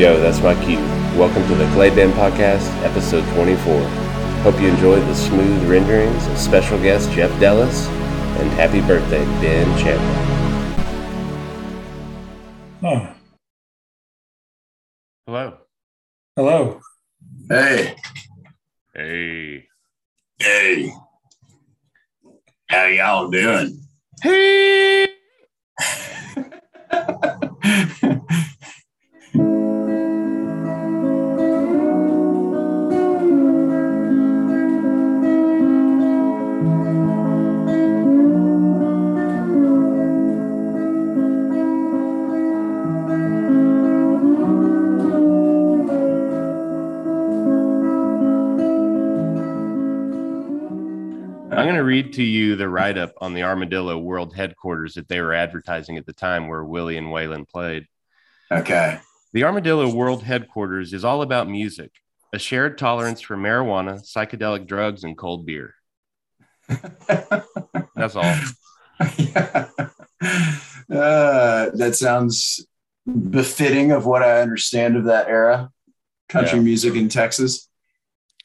Yo, yo, yo, that's my cue. Welcome to the Clay Ben Podcast, episode 24. Hope you enjoyed the smooth renderings of special guest Jeff Dellis, and happy birthday, Ben Chandler. Oh, Hello. hello. Hey, Hey. hey, how y'all doing? Hey. Read to you the write up on the Armadillo World Headquarters that they were advertising at the time where Willie and Waylon played. Okay. The Armadillo World Headquarters is all about music, a shared tolerance for marijuana, psychedelic drugs, and cold beer. That's all. Uh, that sounds befitting of what I understand of that era, country Yeah. music in Texas.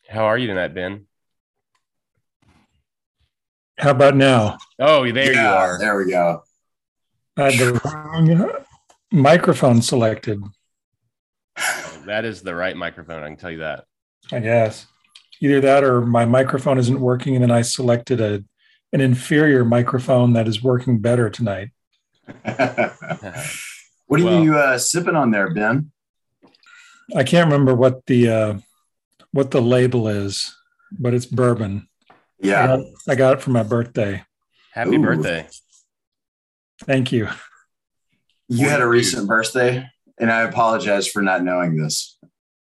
How are you tonight, Ben? How about now? Oh, there you are. There we go. I had the wrong microphone selected, That is the right microphone. I can tell you that. I guess. Either that or my microphone isn't working, and then I selected a an inferior microphone that is working better tonight. what are Well- you uh, sipping on there, Ben? I can't remember what the uh, what the label is, but it's bourbon. I Yeah. got, I got it for my birthday. Happy Ooh. birthday. Thank you. You had a recent birthday, and I apologize for not knowing this.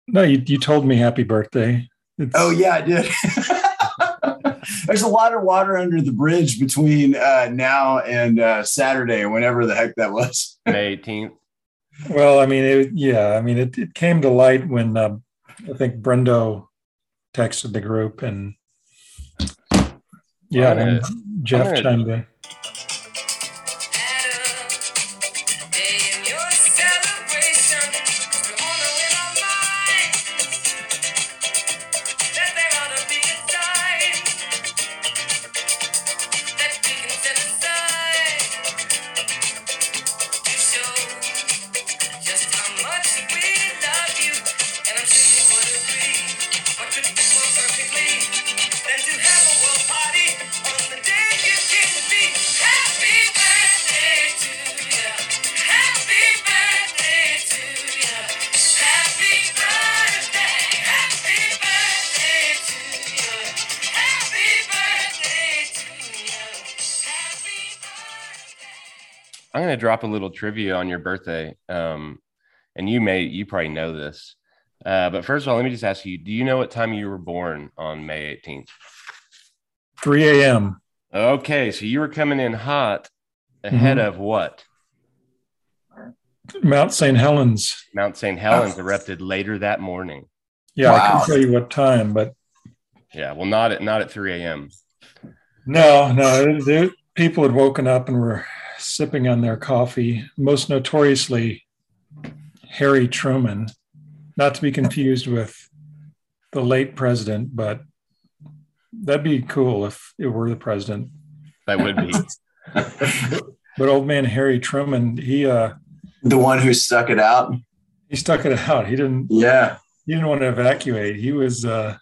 No, you, you told me happy birthday. It's, Oh yeah, I did. There's a lot of water under the bridge between uh, now and uh, Saturday, whenever the heck that was. May 18th. Well, I mean, it, yeah, I mean, it, it came to light when uh, I think Brendo texted the group, and yeah, I'm gonna- Jeff I'm to drop a little trivia on your birthday. Um, and you may, you probably know this. Uh, but first of all, let me just ask you do you know what time you were born on May 18th? 3 a.m. Okay. So you were coming in hot ahead of what? Mount St. Helens. Mount St. Helens erupted later that morning. Yeah, I Wow. can tell you what time, but Yeah. Well, not at, not at 3 a.m. no, no, it, the people had woken up and were sipping on their coffee. Most notoriously, Harry Truman, not to be confused with the late president, but that'd be cool if it were the president. That would be. But old man Harry Truman, he uh The one who stuck it out. he stuck it out. He didn't Yeah. he didn't want to evacuate. He was uh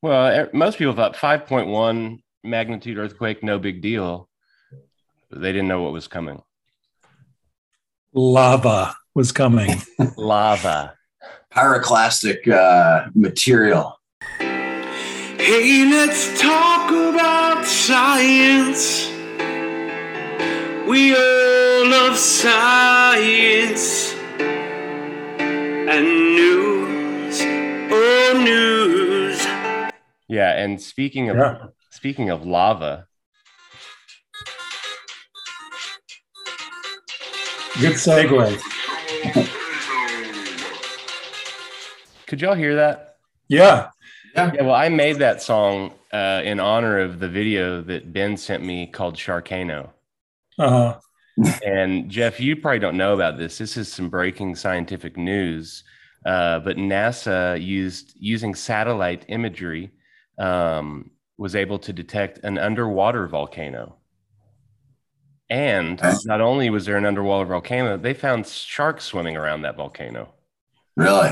well, most people thought 5.1 magnitude earthquake, no big deal. They didn't know what was coming. lava was coming. Lava. Pyroclastic uh, material. Hey, let's talk about science. We all love science and news. Oh, news. Yeah. And speaking of, Yeah. speaking of lava, Good segue. could y'all hear that? Yeah. Yeah, well, I made that song uh, in honor of the video that Ben sent me called Sharkano. Uh, and Jeff, you probably don't know about this. This is some breaking scientific news. Uh, but NASA used using satellite imagery um, was able to detect an underwater volcano. And not only was there an underwater volcano, they found sharks swimming around that volcano, Really?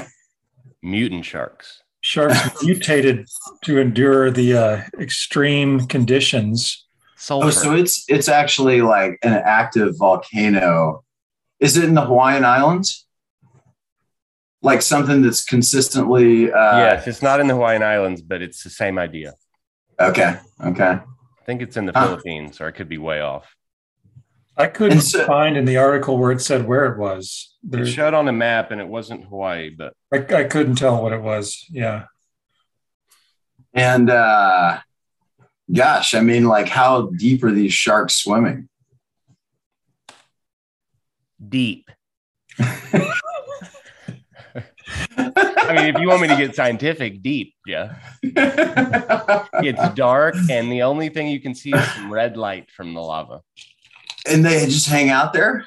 mutant sharks. Sharks mutated to endure the uh, extreme conditions. Sulfur. Oh, so it's it's actually like an active volcano. Is it in the Hawaiian Islands? Like something that's consistently uh yes, it's not in the Hawaiian Islands, but it's the same idea. okay. Okay. I think it's in the Huh. Philippines, or it could be way off. I couldn't so- find in the article where it said where it was. There, It showed on a map, and it wasn't Hawaii, but I, I couldn't tell what it was. Yeah. And uh gosh, I mean like how deep are these sharks swimming? deep. I mean, if you want me to get scientific, deep, yeah. It's dark, and the only thing you can see is some red light from the lava. And they just hang out there?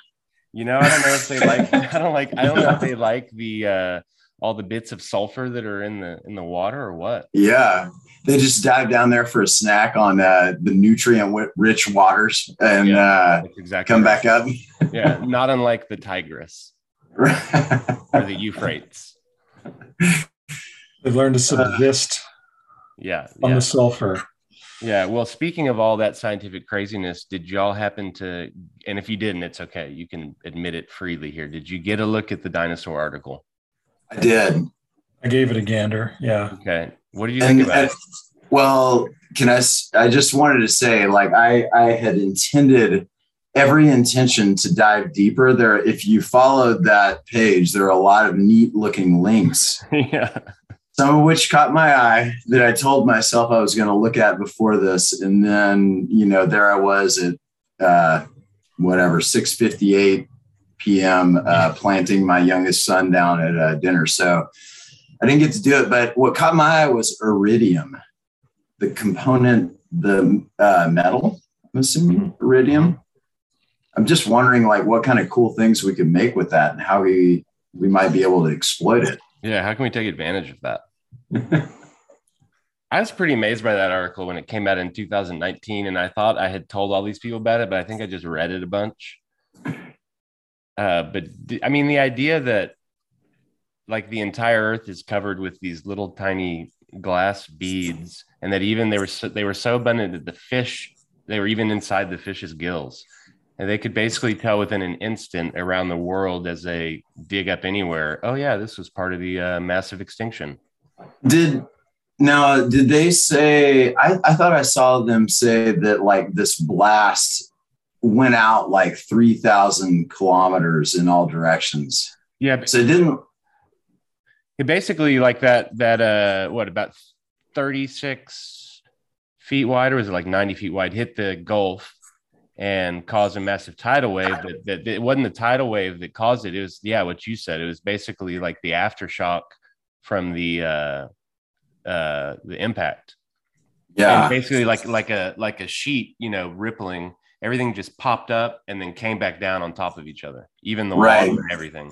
You know, I don't know if they like. I don't like. I don't know if they like the uh, all the bits of sulfur that are in the in the water or what. Yeah. They just dive down there for a snack on uh, the nutrient rich waters and Yeah. uh, exactly. come right. back up. Yeah, not unlike the Tigris or the Euphrates. They've learned to subsist Yeah, on yeah. the sulfur. Yeah. Well, speaking of all that scientific craziness, did y'all happen to, and if you didn't, it's okay. You can admit it freely here. Did you get a look at the dinosaur article? I did. I gave it a gander. Yeah. Okay. What did you think And, about and- it? well, can I, I just wanted to say, like, I I had intended every intention to dive deeper. There, if you followed that page, there are a lot of neat looking links. yeah. Some of which caught my eye that I told myself I was going to look at before this, and then you know there I was at uh, whatever six fifty eight p.m. Uh, planting my youngest son down at uh, dinner. So I didn't get to do it, but what caught my eye was iridium, the component, the uh, metal. I'm assuming iridium. I'm just wondering, like, what kind of cool things we could make with that, and how we we might be able to exploit it. Yeah. How can we take advantage of that? I was pretty amazed by that article when it came out in 2019, and I thought I had told all these people about it, but I think I just read it a bunch. Uh, but I mean, the idea that like the entire Earth is covered with these little tiny glass beads, and that even they were so, they were so abundant that the fish they were even inside the fish's gills, and they could basically tell within an instant around the world as they dig up anywhere. Oh yeah, this was part of the uh, massive extinction. Did now did they say I, I thought I saw them say that like this blast went out like 3000 kilometers in all directions. Yeah, So it didn't it basically like that that uh what about 36 feet wide or was it like 90 feet wide hit the gulf and caused a massive tidal wave that, that, it wasn't the tidal wave that caused it. It was yeah what you said. It was basically like the aftershock from the uh uh the impact yeah. and basically like like a like a sheet you know rippling everything just popped up and then came back down on top of each other even the Right. water and everything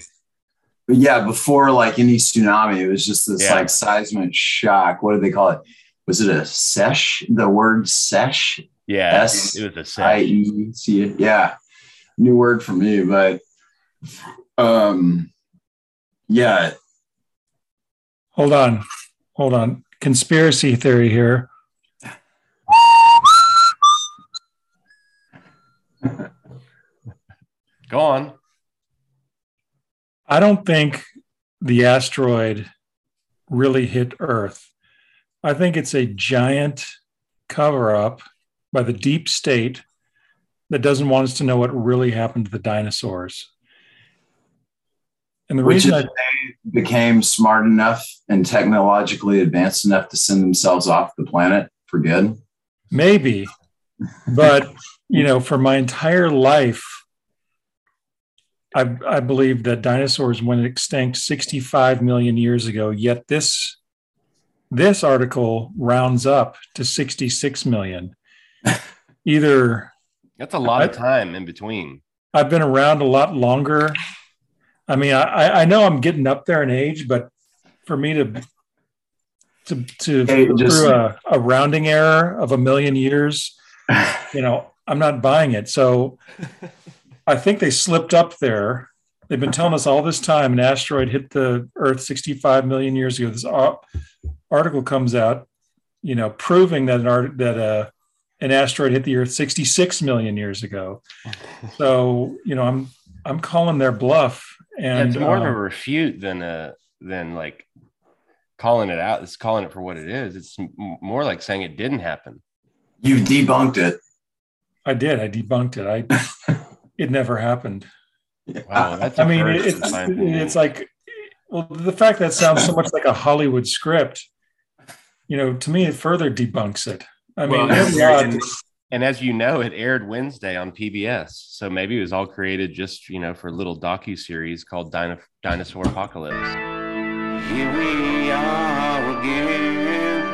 But yeah, before like any tsunami, it was just this Yeah. like seismic shock. What do they call it? Was it a seiche? The word seiche? yeah S it was a set. I E C. Yeah. New word for me, but um yeah, Hold on. Hold on. Conspiracy theory here. go on I don't think the asteroid really hit Earth. I think it's a giant cover up by the deep state that doesn't want us to know what really happened to the dinosaurs. And the which reason is I, they became smart enough and technologically advanced enough to send themselves off the planet for good. maybe, but you know, for my entire life, I, I believe that dinosaurs went extinct 65 million years ago. Yet this this article rounds up to 66 million. Either That's a lot of time in between. I've been around a lot longer. I mean, I, I know I'm getting up there in age, but for me to to to Hey, just- through a, a rounding error of a million years, you know, I'm not buying it. So I think they slipped up there. They've been telling us all this time an asteroid hit the Earth 65 million years ago. This article comes out, you know, proving that an art that uh, an asteroid hit the Earth 66 million years ago. So you know, I'm I'm calling their bluff, Yeah, and it's more of a um, refute than a than like calling it out. It's calling it for what it is. It's more like saying it didn't happen. You debunked it. I did. I debunked it. I it never happened. Wow, that's. I a mean, it- it's it's like, well, the fact that sounds so much like a Hollywood script, you know, to me it further debunks it. I mean, Well, what and- the odds? and, and as you know, it aired Wednesday on PBS, so maybe it was all created just you know for a little docu series called Dino- Dinosaur Apocalypse. Here we are again,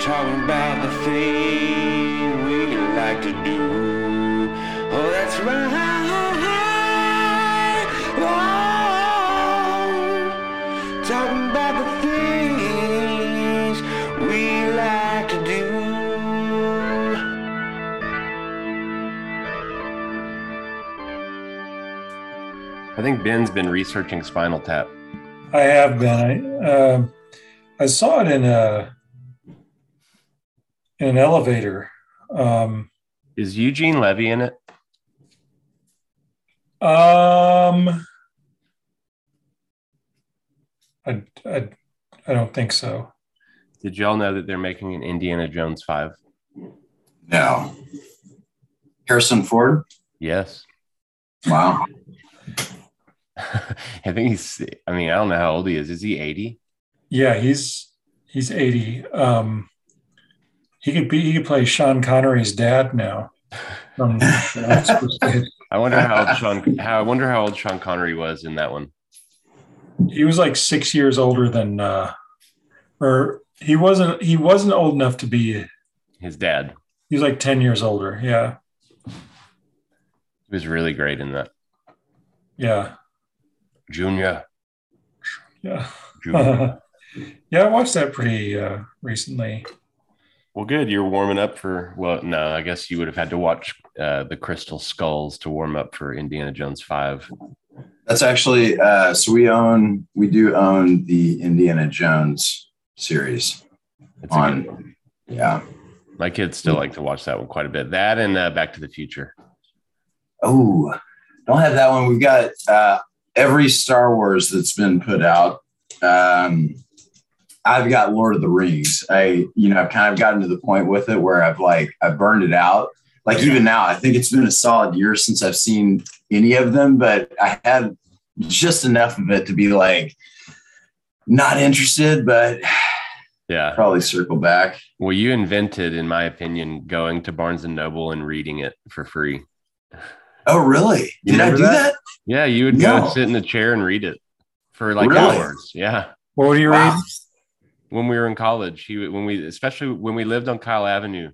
talking about the thing we like to do. Oh, that's right. I think Ben's been researching Spinal Tap. I have been. I um I saw it in a in an elevator. Um, Is Eugene Levy in it? um, I, I I don't think so. Did y'all know that they're making an Indiana Jones five? No. Harrison Ford. Yes. Wow. I think he's. I mean, I don't know how old he is. Is he eighty? Yeah, he's he's eighty. Um, he could be he could play Sean Connery's dad now. From I wonder how old Sean. How I wonder how old Sean Connery was in that one. he was like six years older than, uh, or he wasn't he wasn't old enough to be. His dad. He was like ten years older. Yeah, He was really great in that. yeah, Junior. yeah. Junior. yeah, I watched that pretty uh, recently. well, good. You're warming up for. Well, no, I guess you would have had to watch uh, the Crystal Skulls to warm up for Indiana Jones five. That's actually uh, so we own we do own the Indiana Jones series It's a good on one. yeah. My kids still like to watch that one quite a bit. That and uh, Back to the Future. Oh, don't have that one. We've got uh, every Star Wars that's been put out. Um, I've got Lord of the Rings. I, you know, I've kind of gotten to the point with it where I've like I've burned it out. Like even now, I think it's been a solid year since I've seen any of them, but I had just enough of it to be like not interested, but Yeah. probably circle back. Well, you invented, in my opinion, going to Barnes and Noble and reading it for free. Oh, really? You Did I do that? that? Yeah, you would No. go sit in the chair and read it for like Really? hours. Yeah. What were you Wow. reading? When we were in college, he would- when we especially when we lived on Kyle Avenue,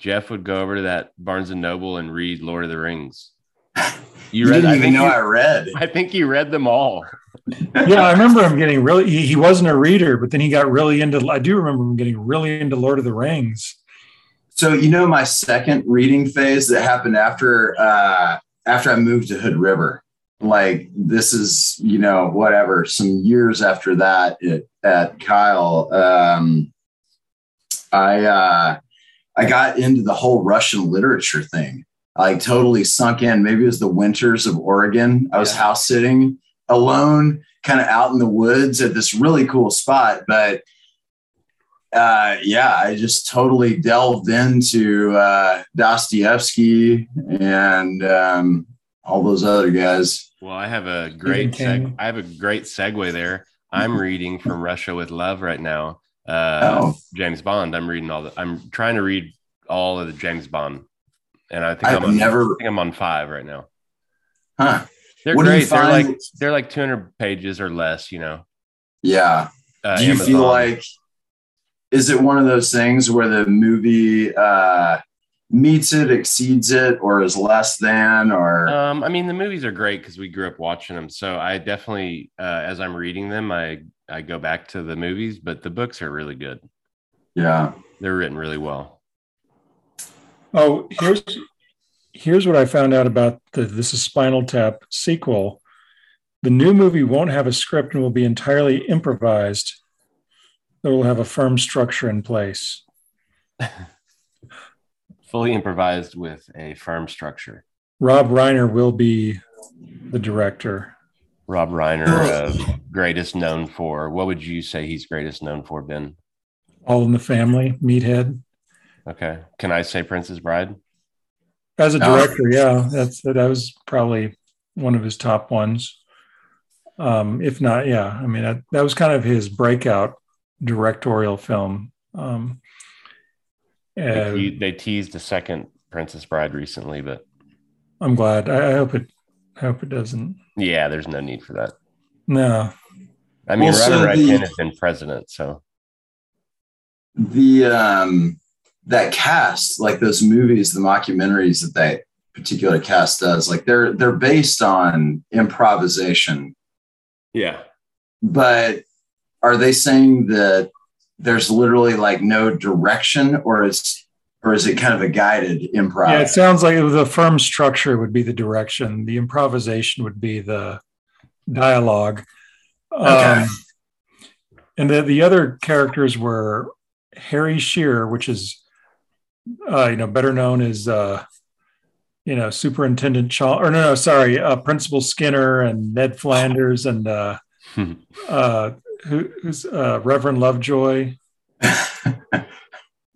Jeff would go over to that Barnes and Noble and read Lord of the Rings. You, didn't I even know you- I read. I think you read them all. Yeah, I remember him getting really. He, he wasn't a reader, but then he got really into. I do remember him getting really into Lord of the Rings. So you know my second reading phase that happened after uh after I moved to Hood River. Like this is, you know, whatever, some years after that it, at Kyle, um I uh I got into the whole Russian literature thing. I like totally sunk in. Maybe it was the winters of Oregon. I was Yeah. house sitting alone, kind of out in the woods at this really cool spot, but uh, yeah, I just totally delved into uh, Dostoevsky and um, all those other guys. Well, I have a great seg- I have a great segue there. I'm reading from Russia with Love right now. Uh, Oh. James Bond. I'm reading all the. I'm trying to read all of the James Bond, and I think I've I'm on, never, I think I'm on five right now. huh? They're What do you great. They're like they're like 200 pages or less. You know. Yeah. Uh, Do you Amazon. feel like, is it one of those things where the movie uh, meets it, exceeds it, or is less than, or Um, I mean, the movies are great because we grew up watching them. So I definitely, uh, as I'm reading them, I I go back to the movies, but the books are really good. yeah. They're written really well. Oh, here's here's what I found out about the This is Spinal Tap sequel. The new movie won't have a script and will be entirely improvised. It will have a firm structure in place. Fully improvised with a firm structure. Rob Reiner will be the director. Rob Reiner, uh, greatest known for what would you say he's greatest known for, Ben? All in the Family, Meathead. Okay. Can I say Princess Bride? As a Oh. director, yeah, that's that was probably one of his top ones. Um, if not, yeah, I mean that, that was kind of his breakout directorial film. Um, They, and te- they teased a second Princess Bride recently, but I'm glad. I, I hope it. I hope it doesn't. yeah, there's no need for that. No, I mean, Well, so Robert the- Redfern has been president, so the um that cast like those movies the mockumentaries that that particular cast does like they're they're based on improvisation yeah. but are they saying that there's literally like no direction or is or is it kind of a guided improv yeah, it sounds like the firm structure would be the direction. The improvisation would be the dialogue. Okay. Um, and the the other characters were Harry Shearer, which is uh, you know better known as uh, you know Superintendent Shaw, or no, no, sorry, uh, Principal Skinner and Ned Flanders and uh, uh, who, who's uh, Reverend Lovejoy,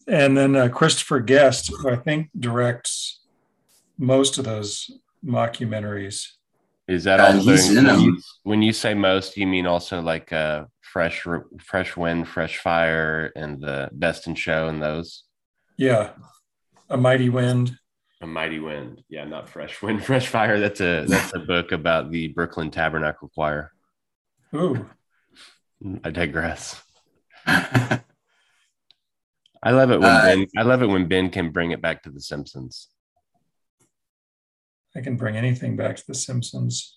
and then uh, Christopher Guest, who I think directs most of those mockumentaries. Is that Uh, also he's in when, them. you, when you say most, you mean also like uh, fresh, fresh wind, fresh fire, and the best in show and those? Yeah, A Mighty Wind. A mighty wind, yeah, not fresh wind, fresh fire. That's a that's a book about the Brooklyn Tabernacle Choir. Ooh, I digress. I love it when Uh, Ben. I love it when Ben can bring it back to The Simpsons. I can bring anything back to The Simpsons.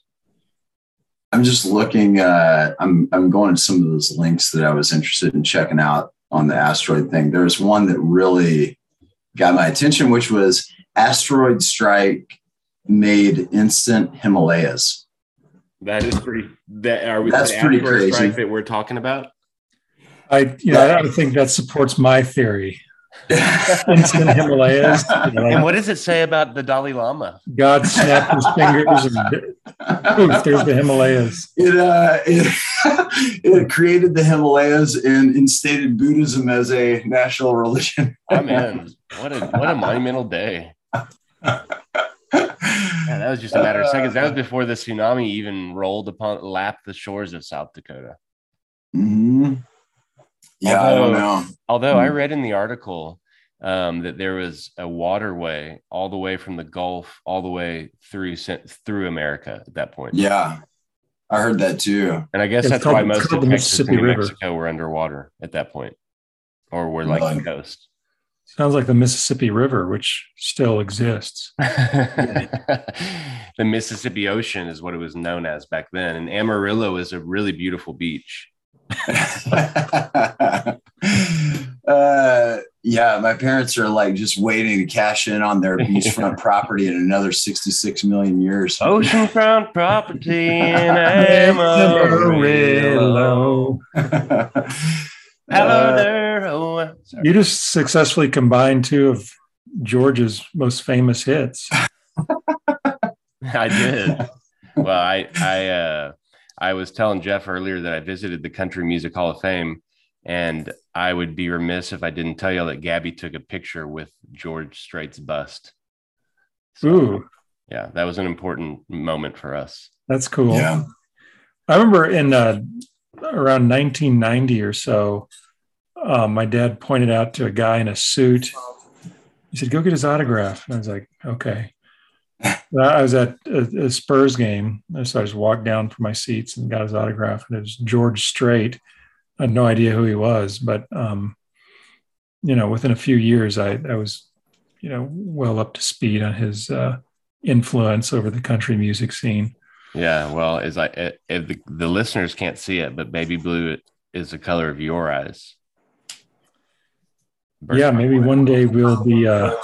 i'm just looking uh i'm i'm going to some of those links that i was interested in checking out on the asteroid thing there's one that really got my attention which was asteroid strike made instant himalayas That is pretty. That are we? That's the pretty crazy. strike that we're talking about. I, you know, I think that supports my theory. Instant Himalayas. you know, And what does it say about the Dalai Lama? God snapped his fingers and poof, there's the Himalayas. it uh it, it created the himalayas and instated buddhism as a national religion I'm in. What a what a monumental day. Yeah, that was just a matter of seconds. That was before the tsunami even rolled upon lapped the shores of South Dakota. Mhm. yeah i don't Although- know Although I Hmm. read in the article um, that there was a waterway all the way from the Gulf all the way through through America at that point. yeah i heard that too And I guess It's that's called- why most of the Texas and Mississippi New River. Mexico were underwater at that point, or were like Really? the coast. Sounds like the Mississippi River, which still exists. the Mississippi Ocean is what it was known as back then, and Amarillo is a really beautiful beach. uh yeah my parents are like just waiting to cash in on their beachfront property in another 66 million years Oceanfront property in Amarillo. Amarillo. Hello Uh, there. Oh, sorry. You just successfully combined two of George's most famous hits. I did. Well, I I uh I was telling Jeff earlier that I visited the Country Music Hall of Fame, and I would be remiss if I didn't tell you that Gabby took a picture with George Strait's bust. So, Ooh, yeah, that was an important moment for us. that's cool. yeah I remember in uh, around 1990 or so, uh, my dad pointed out to a guy in a suit. He said, "Go get his autograph." And I was like, "Okay." I was at a, a Spurs game, so I just walked down from my seats and got his autograph, and it was George Strait. I had no idea who he was, but um, you know, within a few years, I, I was you know, well up to speed on his uh, influence over the country music scene. Yeah, well, as I if the, the listeners can't see it, but baby blue is the color of your eyes. Yeah, maybe one day we'll be uh,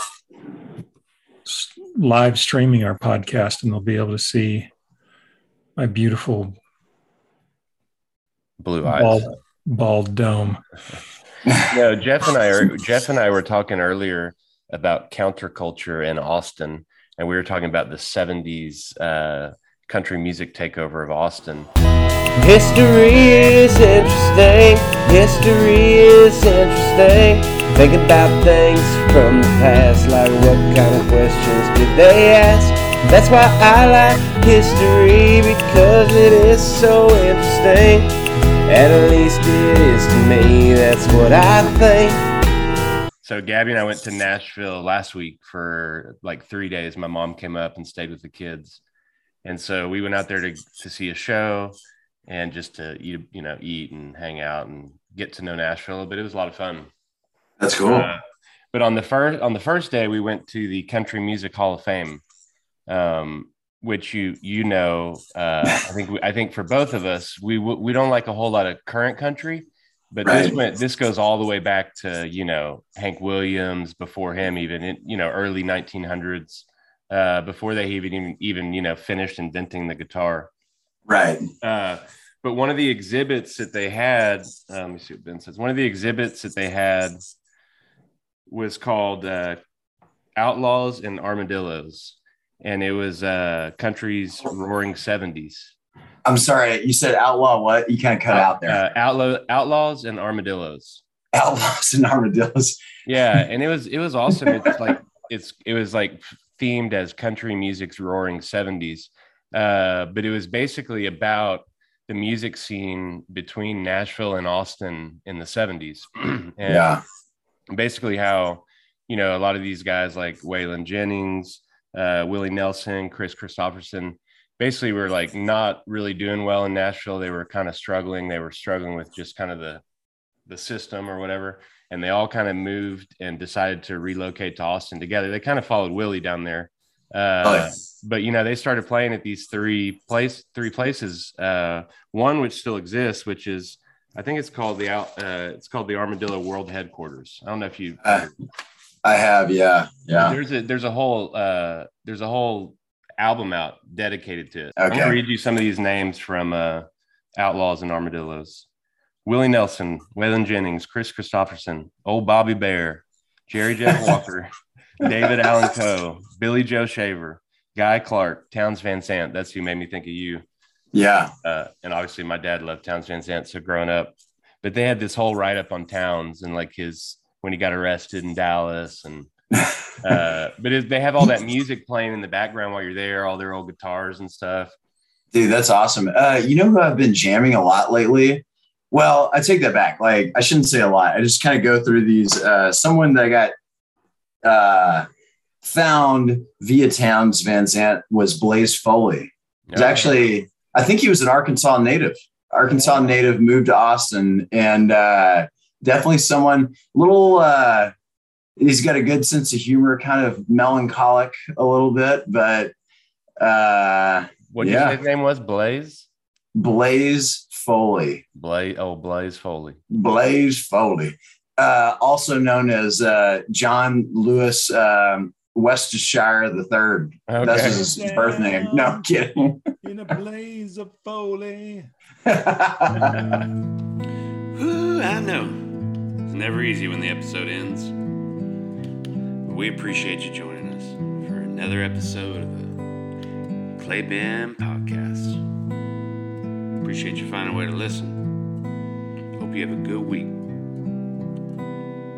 live streaming our podcast and they'll be able to see my beautiful blue eyes. bald, bald dome. no, Jeff and I are Jeff and I were talking earlier about counterculture in Austin, and we were talking about the '70s uh, country music takeover of Austin. History is interesting. History is interesting. Think about things from the past, like what kind of questions did they ask? That's why I like history because it is so interesting. At least it is to me. That's what I think. So Gabby and I went to Nashville last week for like three days. My mom came up and stayed with the kids, and so we went out there to to see a show and just to eat, you know, eat and hang out and get to know Nashville a little bit. It was a lot of fun. That's cool. Uh, but on the first on the first day, we went to the Country Music Hall of Fame, um, which you you know. Uh, I think we, I think for both of us, we we don't like a whole lot of current country, but this went this goes all the way back to you know Hank Williams before him, even in you know early 1900s, uh, before they even even even you know finished inventing the guitar. Right. Uh, but one of the exhibits that they had, uh, let me see what Ben says. One of the exhibits that they had was called uh, Outlaws and Armadillos, and it was uh, country's roaring 70s. I'm sorry. You said outlaw what? You kind of cut out there. Uh, outlaw, Outlaws and Armadillos. Outlaws and armadillos. Yeah, and it was it was awesome. It's like it's it was like themed as country music's roaring 70s. Uh, but it was basically about the music scene between Nashville and Austin in the 70s. and Yeah. basically how, you know, a lot of these guys like Waylon Jennings, uh, Willie Nelson, Kris Kristofferson, basically were like not really doing well in Nashville. They were kind of struggling. They were struggling with just kind of the the system or whatever. And they all kind of moved and decided to relocate to Austin together. They kind of followed Willie down there. Uh, but you know, they started playing at these three place three places. Uh, one which still exists, which is I think it's called the out uh, it's called the Armadillo World Headquarters. I don't know if you Uh, I have. Yeah. Yeah. there's a there's a whole uh there's a whole album out dedicated to it. I'm gonna read you some of these names from uh Outlaws and Armadillos. Willie Nelson, Waylon Jennings, Kris Kristofferson, Old Bobby Bare, Jerry Jeff Walker, David Allan Coe, Billy Joe Shaver, Guy Clark, Townes Van Zandt. That's who made me think of you. Yeah. Uh, and obviously my dad loved Townes Van Zandt, so growing up. But they had this whole write up on Townes and like his when he got arrested in Dallas and uh, but it, they have all that music playing in the background while you're there, all their old guitars and stuff. Dude, that's awesome. Uh, you know who I've been jamming a lot lately? Well, I take that back. Like, I shouldn't say a lot. I just kind of go through these. Uh, someone that I got uh, found via Townes Van Zandt was Blaze Foley. He's actually, I think he was an Arkansas native. Arkansas native moved to Austin and uh, definitely someone little. Uh, he's got a good sense of humor, kind of melancholic a little bit, but uh, what did yeah. you say his name was? Blaze? Blaze Foley. Blaze oh Blaze Foley. Blaze Foley, uh, also known as uh, John Lewis um, Westshire the Third. That's Okay. his birth name. No I'm kidding. in a blaze of foley. All Ooh, I know. It's never easy when the episode ends. But we appreciate you joining us for another episode of the Clay Ben Podcast. Appreciate you finding a way to listen. Hope you have a good week.